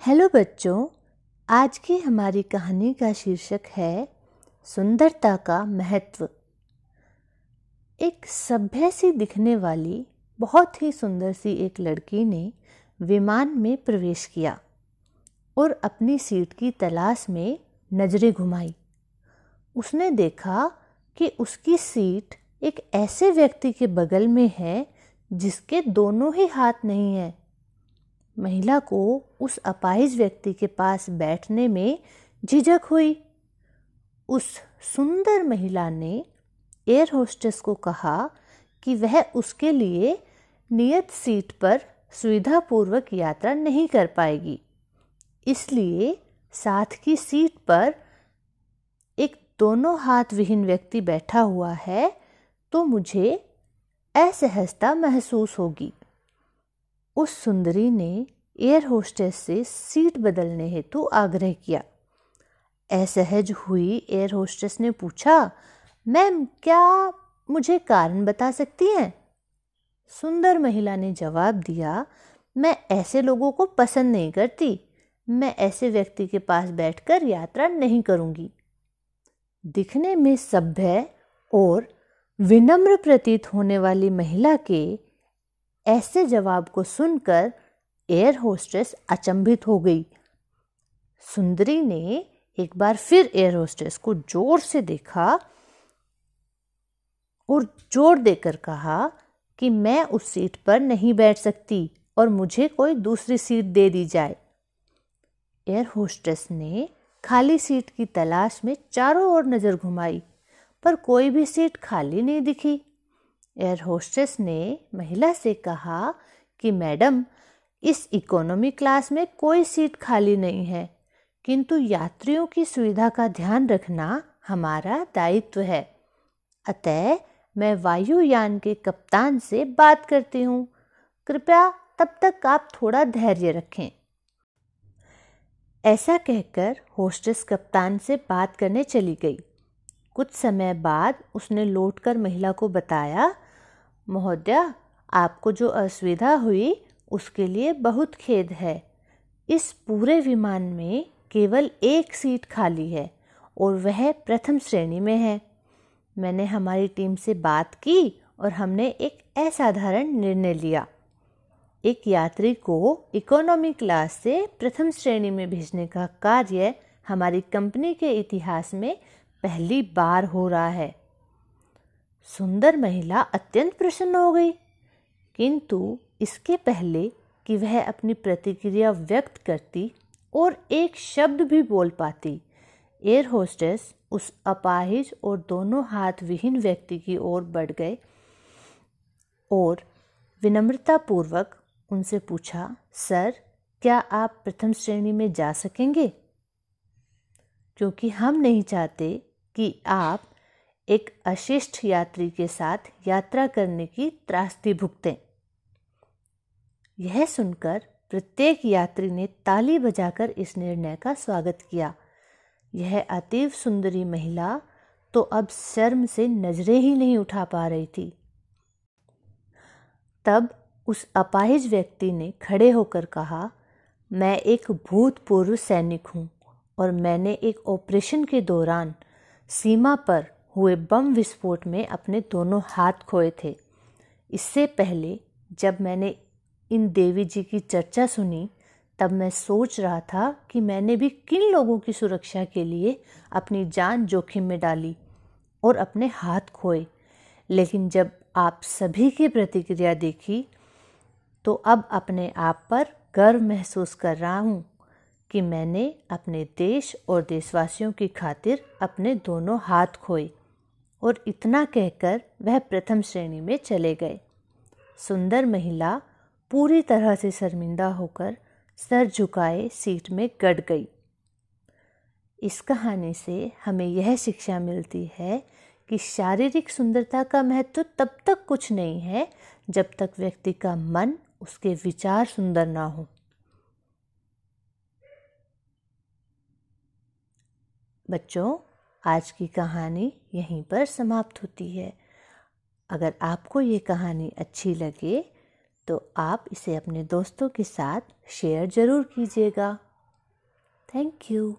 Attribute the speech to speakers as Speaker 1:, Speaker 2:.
Speaker 1: Hello बच्चों, आज की हमारी कहानी का शीर्षक है सुंदरता का महत्व। एक सभ्य सी दिखने वाली, बहुत ही सुंदर सी एक लड़की ने विमान में प्रवेश किया और अपनी सीट की तलाश में नज़रें घुमाई। उसने देखा कि उसकी सीट एक ऐसे व्यक्ति के बगल में है जिसके दोनों ही हाथ नहीं हैं। महिला को उस अपाहिज व्यक्ति के पास बैठने में झिझक हुई। उस सुंदर महिला ने एयर होस्टेस को कहा कि वह उसके लिए नियत सीट पर सुविधापूर्वक यात्रा नहीं कर पाएगी। इसलिए साथ की सीट पर एक दोनों हाथ विहीन व्यक्ति बैठा हुआ है तो मुझे असहजता महसूस होगी। उस सुंदरी ने एयर होस्टेस से सीट बदलने हेतु आग्रह किया। असहज हुई एयर होस्टेस ने पूछा, मैम, क्या मुझे कारण बता सकती हैं? सुंदर महिला ने जवाब दिया, मैं ऐसे लोगों को पसंद नहीं करती। मैं ऐसे व्यक्ति के पास बैठकर यात्रा नहीं करूँगी। दिखने में सभ्य और विनम्र प्रतीत होने वाली महिला के ऐसे जवाब को सुनकर एयर होस्टेस अचंभित हो गई। सुंदरी ने एक बार फिर एयर होस्टेस को ज़ोर से देखा और ज़ोर देकर कहा कि मैं उस सीट पर नहीं बैठ सकती और मुझे कोई दूसरी सीट दे दी जाए। एयर होस्टेस ने खाली सीट की तलाश में चारों ओर नज़र घुमाई, पर कोई भी सीट खाली नहीं दिखी। एयर होस्टेस ने महिला से कहा कि, मैडम, इस इकोनॉमी क्लास में कोई सीट खाली नहीं है, किंतु यात्रियों की सुविधा का ध्यान रखना हमारा दायित्व है। अतः मैं वायुयान के कप्तान से बात करती हूँ। कृपया तब तक आप थोड़ा धैर्य रखें। ऐसा कहकर होस्टेस कप्तान से बात करने चली गई। कुछ समय बाद उसने लौटकर महिला को बताया महोदया, आपको जो असुविधा हुई, उसके लिए बहुत खेद है। इस पूरे विमान में केवल एक सीट खाली है और वह प्रथम श्रेणी में है। मैंने हमारी टीम से बात की और हमने एक असाधारण निर्णय लिया। एक यात्री को इकोनॉमी क्लास से प्रथम श्रेणी में भेजने का कार्य हमारी कंपनी के इतिहास में पहली बार हो रहा है। सुंदर महिला अत्यंत प्रसन्न हो गई। किंतु इसके पहले कि वह अपनी प्रतिक्रिया व्यक्त करती और एक शब्द भी बोल पाती, एयर होस्टेस उस अपाहिज और दोनों हाथ विहीन व्यक्ति की ओर बढ़ गए और विनम्रतापूर्वक उनसे पूछा, सर, क्या आप प्रथम श्रेणी में जा सकेंगे? क्योंकि हम नहीं चाहते कि आप एक अशिष्ट यात्री के साथ यात्रा करने की त्रासदी भुगतें। यह सुनकर प्रत्येक यात्री ने ताली बजाकर इस निर्णय का स्वागत किया। यह अतीव सुंदरी महिला तो अब शर्म से नज़रें ही नहीं उठा पा रही थी। तब उस अपाहिज व्यक्ति ने खड़े होकर कहा, मैं एक भूतपूर्व सैनिक हूँ और मैंने एक ऑपरेशन के दौरान सीमा पर हुए बम विस्फोट में अपने दोनों हाथ खोए थे। इससे पहले जब मैंने इन देवी जी की चर्चा सुनी, तब मैं सोच रहा था कि मैंने भी किन लोगों की सुरक्षा के लिए अपनी जान जोखिम में डाली और अपने हाथ खोए। लेकिन जब आप सभी की प्रतिक्रिया देखी तो अब अपने आप पर गर्व महसूस कर रहा हूँ कि मैंने अपने देश और देशवासियों की खातिर अपने दोनों हाथ खोए। और इतना कहकर वह प्रथम श्रेणी में चले गए। सुंदर महिला पूरी तरह से शर्मिंदा होकर सर झुकाए सीट में गड़ गई। इस कहानी से हमें यह शिक्षा मिलती है कि शारीरिक सुंदरता का महत्व तब तक कुछ नहीं है जब तक व्यक्ति का मन उसके विचार सुंदर ना हो। बच्चों आज की कहानी यहीं पर समाप्त होती है। अगर आपको ये कहानी अच्छी लगे तो आप इसे अपने दोस्तों के साथ शेयर ज़रूर कीजिएगा। Thank you